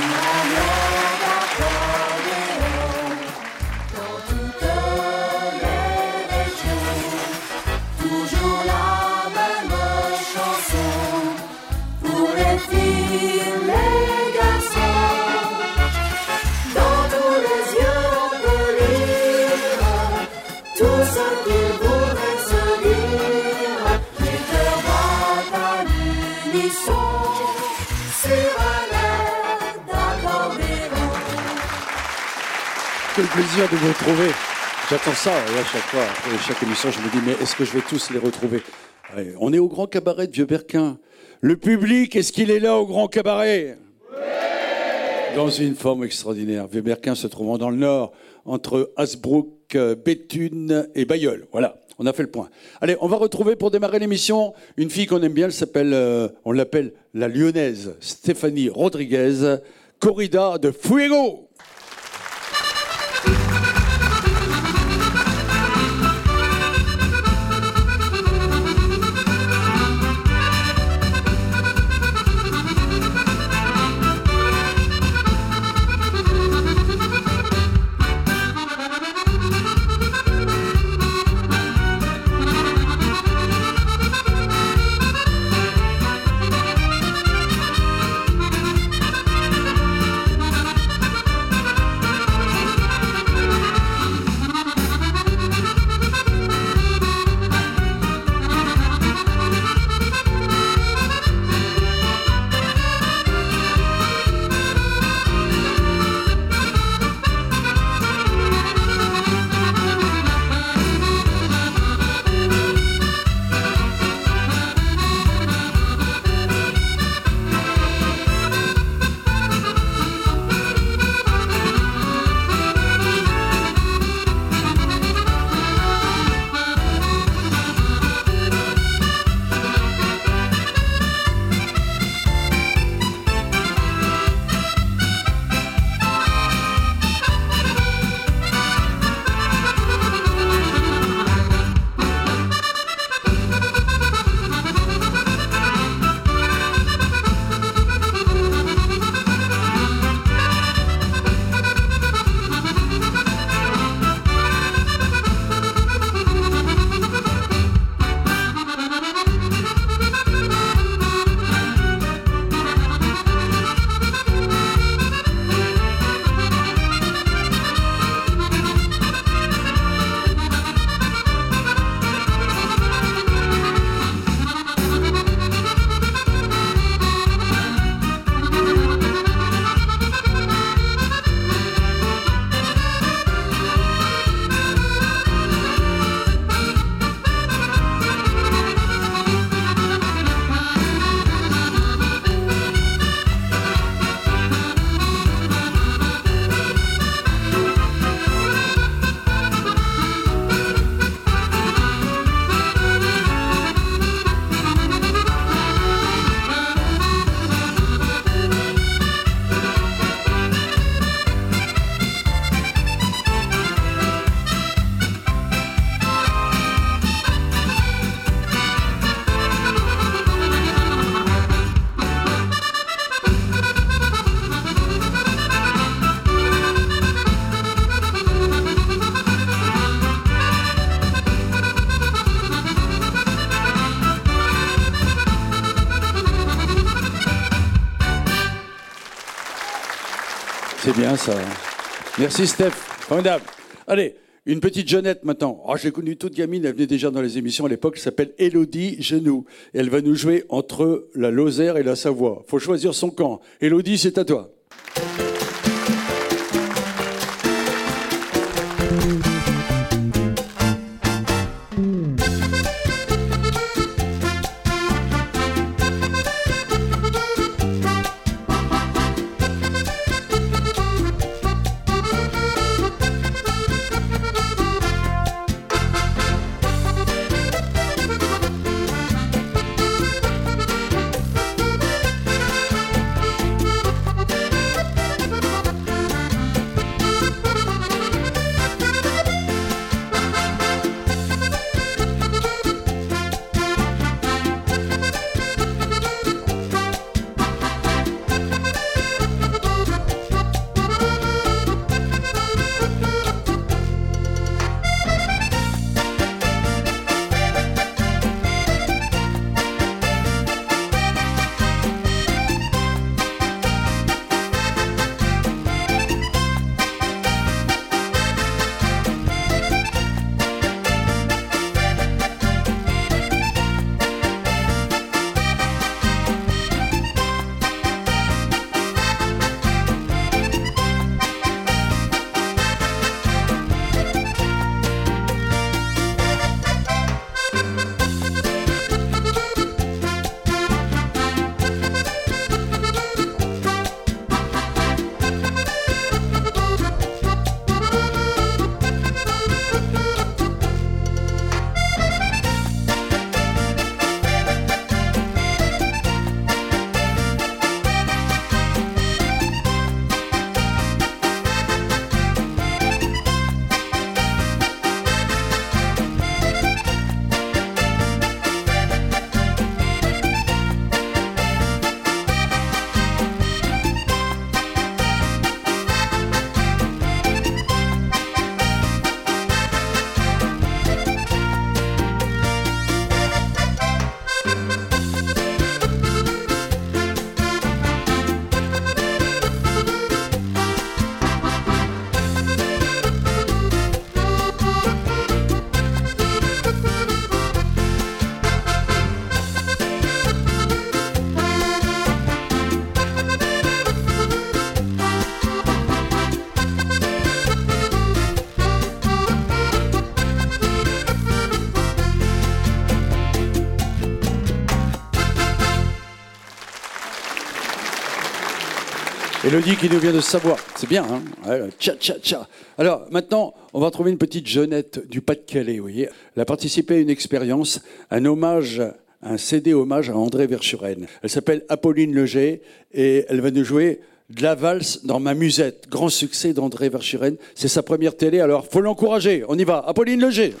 Amém. Plaisir de vous retrouver. J'attends ça à chaque fois, après chaque émission, je me dis, mais est-ce que je vais tous les retrouver? On est au Grand Cabaret de Vieux-Berquin. Le public, est-ce qu'il est là au Grand Cabaret? Dans une forme extraordinaire. Vieux-Berquin se trouvant dans le nord, entre Hasbrook, Béthune et Bayeul. Voilà, on a fait le point. Allez, on va retrouver pour démarrer l'émission une fille qu'on aime bien, elle s'appelle, euh, on l'appelle la lyonnaise Stéphanie Rodriguez, corrida de Fuego. Merci Steph. Formidable. Allez, une petite jeunette maintenant. Oh, J'ai connu toute gamine, elle venait déjà dans les émissions à l'époque, elle s'appelle Elodie Genoux. elle va nous jouer entre la Lozère et la Savoie. faut choisir son camp. Elodie, c'est à toi. Elodie qui nous vient de Savoie. C'est bien, hein Tcha, tcha, tcha. Alors, maintenant, on va trouver une petite jeunette du Pas-de-Calais, vous voyez. Elle a participé à une expérience, un hommage, un CD hommage à André Verschuren. Elle s'appelle Apolline Leger et elle va nous jouer de la valse dans ma musette. Grand succès d'André Verschuren. C'est sa première télé, alors faut l'encourager. On y va. Apolline Leger.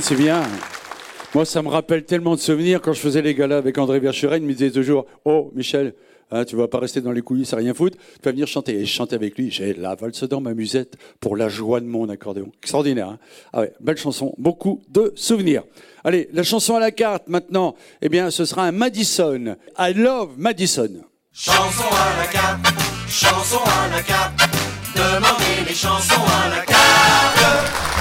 C'est bien. Moi, ça me rappelle tellement de souvenirs. Quand je faisais les galas avec André Verschuren, il me disait toujours Oh, Michel, hein, tu vas pas rester dans les coulisses à rien foutre, tu vas venir chanter. Et je chantais avec lui. J'ai la valse dans ma musette pour la joie de mon accordéon. Extraordinaire. Hein ah belle chanson. Beaucoup de souvenirs. Allez, la chanson à la carte maintenant. Eh bien, ce sera un Madison. I love Madison. Chanson à la carte, chanson à la carte, demandez les chansons à la carte.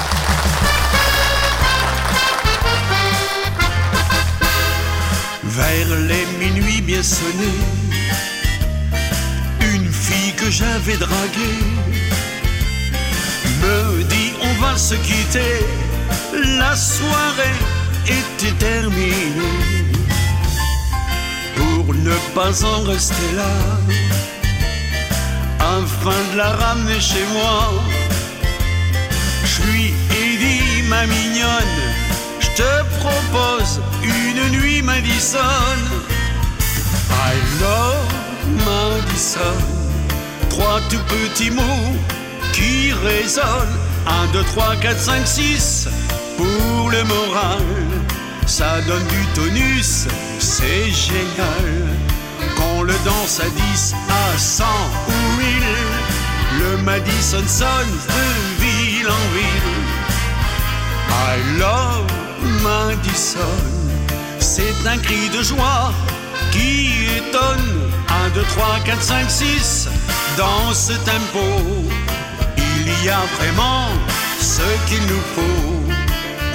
Vers les minuit bien sonnés, une fille que j'avais draguée me dit on va se quitter, la soirée était terminée. Pour ne pas en rester là, afin de la ramener chez moi, je lui ai dit ma mignonne, te propose une nuit Madison. I love Madison. Trois tout petits mots qui résonnent. Un, deux, trois, quatre, cinq, six pour le moral. Ça donne du tonus, c'est génial. Qu'on le danse à 10, à 100 ou 1000, le Madison sonne de ville en ville. I love Madison. C'est un cri de joie qui étonne. 1, 2, 3, 4, 5, 6. Dans ce tempo, il y a vraiment ce qu'il nous faut.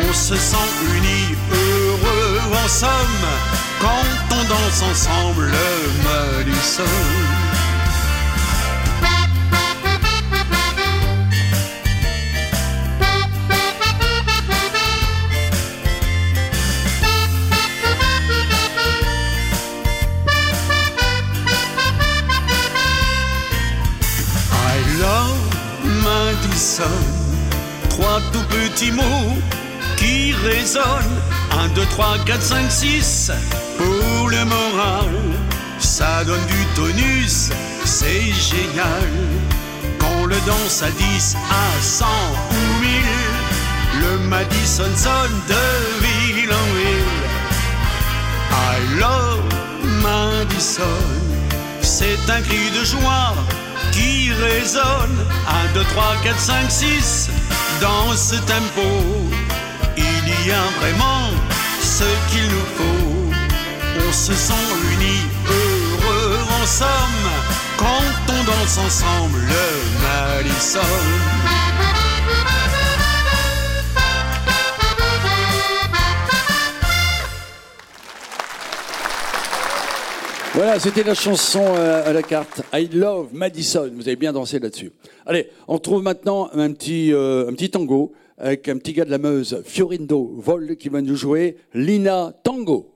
On se sent unis, heureux en somme, quand on danse ensemble le Madison. Trois tout petits mots qui résonnent. Un, deux, trois, quatre, cinq, six pour le moral. Ça donne du tonus, c'est génial. Quand le danse à 10, à 100 ou 1000, le Madison sonne de ville en ville. Love Madison. C'est un cri de joie qui résonne. 1, 2, 3, 4, 5, 6. Dans ce tempo, il y a vraiment ce qu'il nous faut. On se sent unis, heureux en somme, quand on danse ensemble le Madison. Voilà, c'était la chanson euh, à la carte I Love Madison. Vous avez bien dansé là-dessus. Allez, on trouve maintenant un petit, euh, un petit tango avec un petit gars de la Meuse, Fiorindo Vol, qui va nous jouer Lina Tango.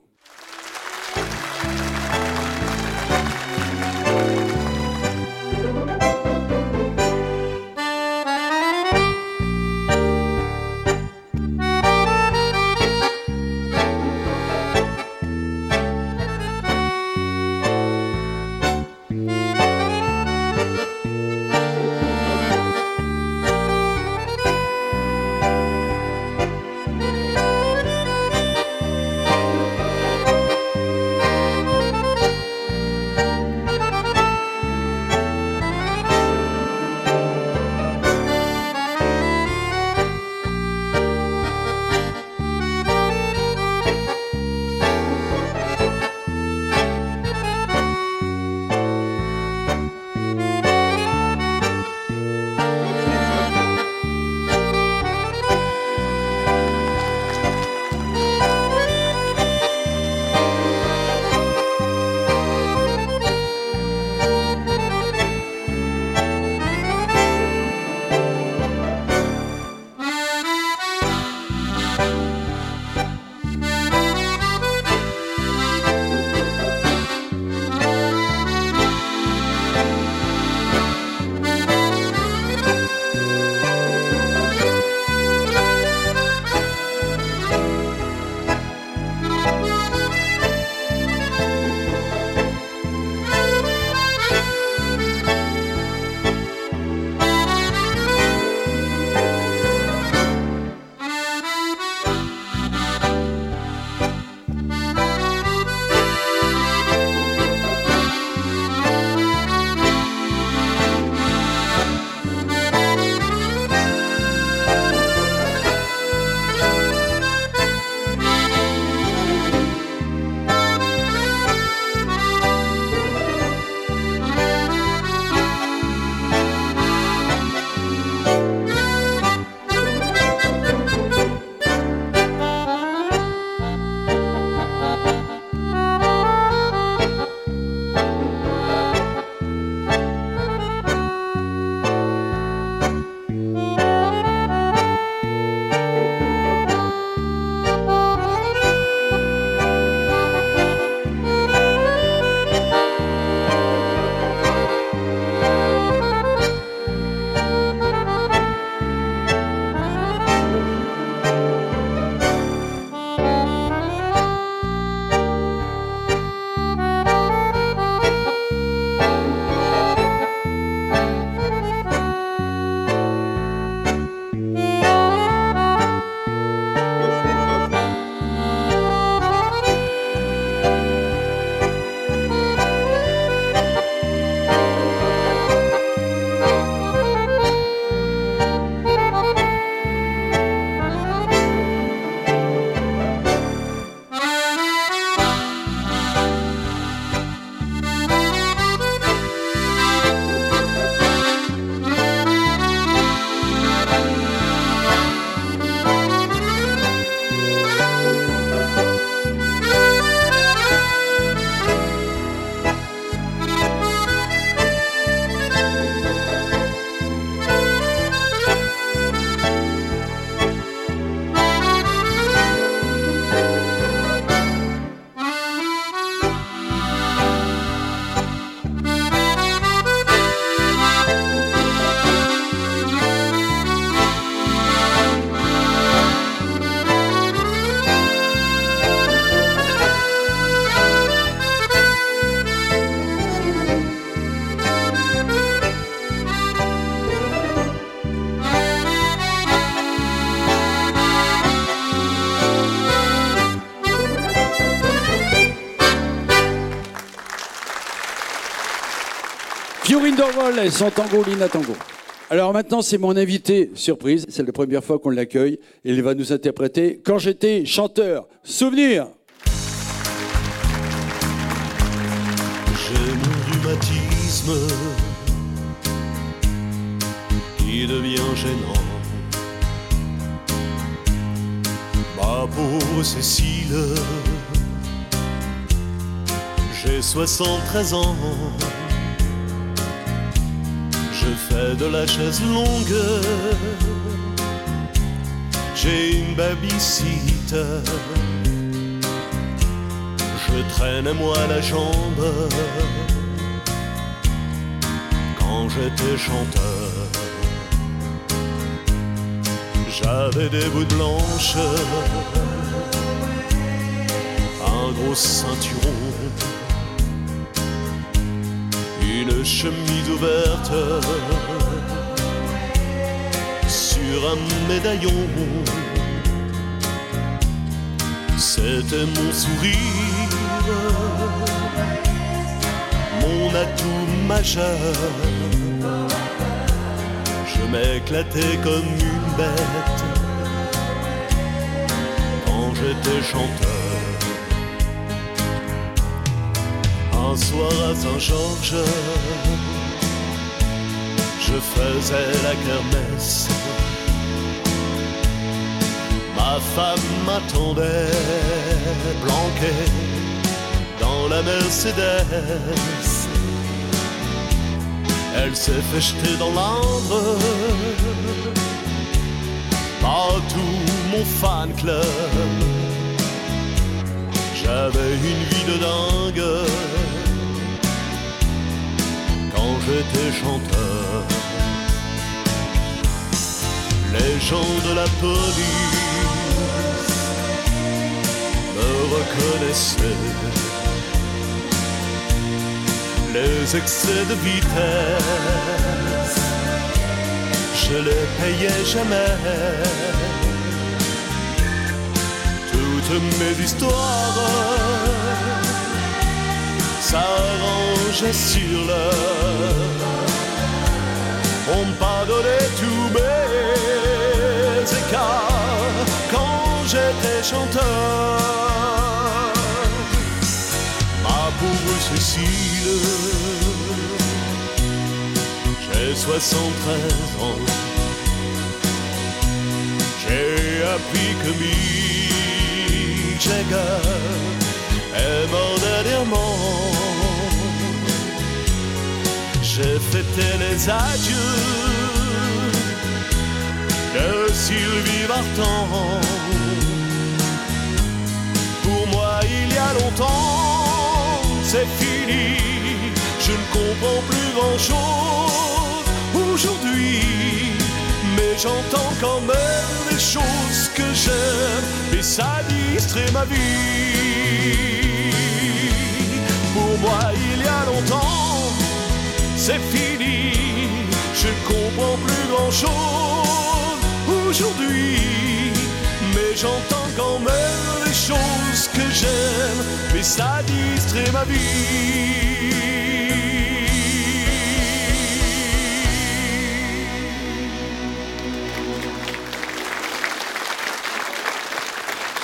Tango Lina Tango. Alors maintenant, c'est mon invité surprise. C'est la première fois qu'on l'accueille. Il va nous interpréter Quand j'étais chanteur. Souvenir J'ai mon rhumatisme qui devient gênant. Ma pauvre Cécile, j'ai 73 ans. Je fais de la chaise longue. J'ai une babysitter. Je traîne moi la jambe quand j'étais chanteur. J'avais des bouts blanches, un gros ceinturon, chemise ouverte sur un médaillon. C'était mon sourire, mon atout majeur. Je m'éclatais comme une bête quand j'étais chanteur. Un soir à Saint-Georges, je faisais la kermesse. Ma femme m'attendait, planquée dans la Mercedes. Elle s'est fait jeter dans l'ândre par tout mon fan club. J'avais une vie de dingue quand j'étais chanteur. Les gens de la police me reconnaissaient les excès de vitesse, je les payais jamais. Toutes mes histoires s'arrangeaient sur l'heure. On pardonnait tous mes écarts quand j'étais chanteur. Ma pauvre Cécile, j'ai 73 ans. J'ai appris que Mick Jagger est mort dernièrement. J'ai fêté les adieux de Sylvie Vartan. Pour moi, il y a longtemps, c'est fini. Je ne comprends plus grand chose aujourd'hui. Mais j'entends quand même les choses que j'aime. Et ça distrait ma vie. Pour moi, il c'est fini. Je comprends plus grand chose aujourd'hui. Mais j'entends quand même les choses que j'aime. Mais ça distrait ma vie.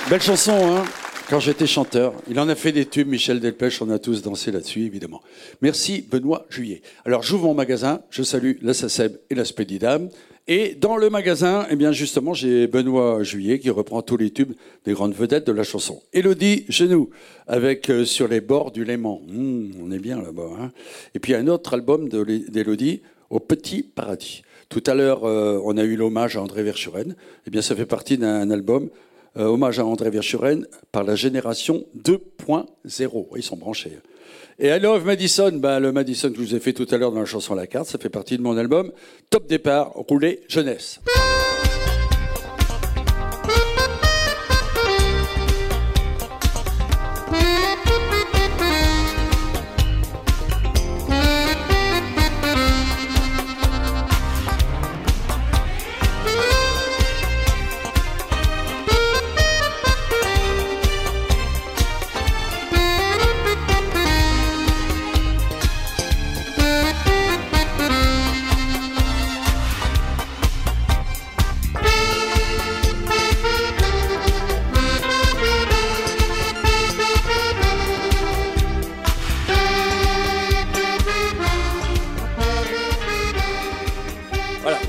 Belle chanson, hein Quand j'étais chanteur. Il en a fait des tubes, Michel Delpech, on a tous dansé là-dessus, évidemment. Merci, Benoît Juillet. Alors, j'ouvre mon magasin, je salue la SACEB et la Spédidam. Et dans le magasin, eh bien, justement, j'ai Benoît Juillet qui reprend tous les tubes des grandes vedettes de la chanson. Élodie Genoux, avec euh, Sur les bords du Léman. Hum, on est bien là-bas. Hein et puis un autre album d'Élodie, Au Petit Paradis. Tout à l'heure, euh, on a eu l'hommage à André Verschuren. Eh bien, ça fait partie d'un album, euh, hommage à André Verschuren, par la génération 2.0. Ils sont branchés. Et I Love Madison, bah, le Madison que je vous ai fait tout à l'heure dans la chanson la carte, ça fait partie de mon album. Top départ, roulé jeunesse.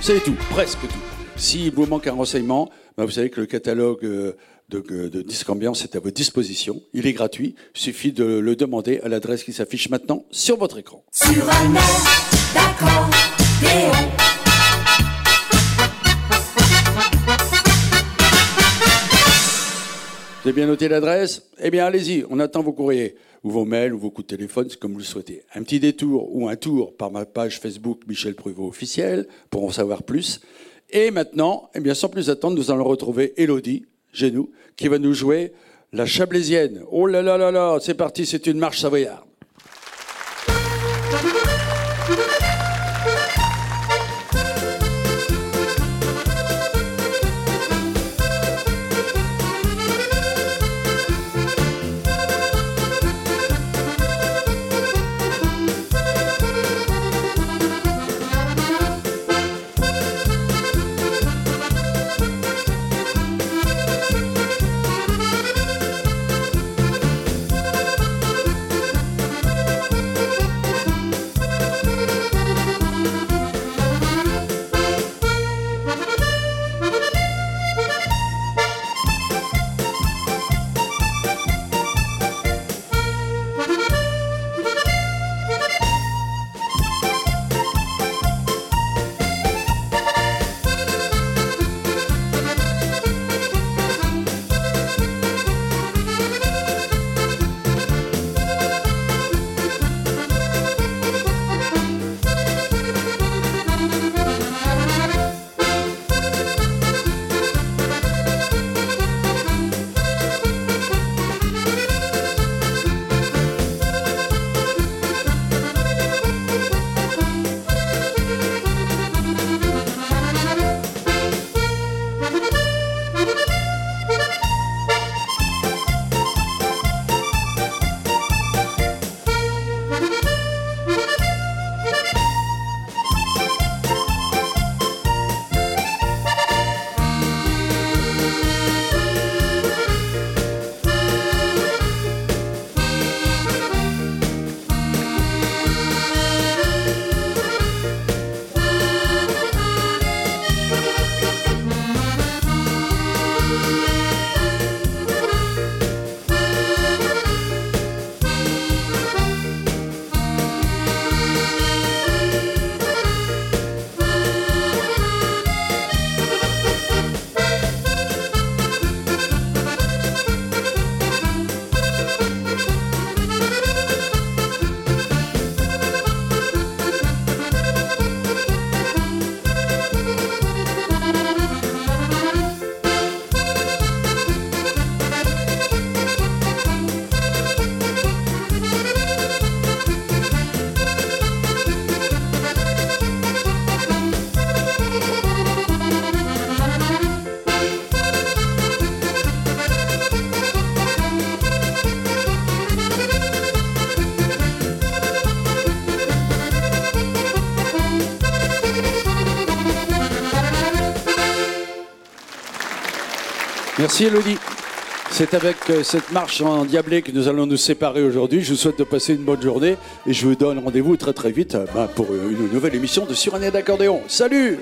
Savez tout, presque tout. S'il vous manque un renseignement, ben, vous savez que le catalogue euh, de, de Disque Ambiance est à votre disposition. Il est gratuit. Il suffit de le demander à l'adresse qui s'affiche maintenant sur votre écran. Sur un air. Vous avez bien noté l'adresse? Eh bien, allez-y, on attend vos courriers, ou vos mails, ou vos coups de téléphone, c'est comme vous le souhaitez. Un petit détour ou un tour par ma page Facebook Michel Pruvot officiel pour en savoir plus. Et maintenant, eh bien, sans plus attendre, nous allons retrouver Elodie, chez nous, qui va nous jouer la Chablaisienne. Oh là là là là, c'est parti, c'est une marche savoyarde. Merci Elodie. C'est avec euh, cette marche en diablé que nous allons nous séparer aujourd'hui. Je vous souhaite de passer une bonne journée et je vous donne rendez-vous très très vite euh, bah, pour une nouvelle émission de Sur un air d'accordéon. Salut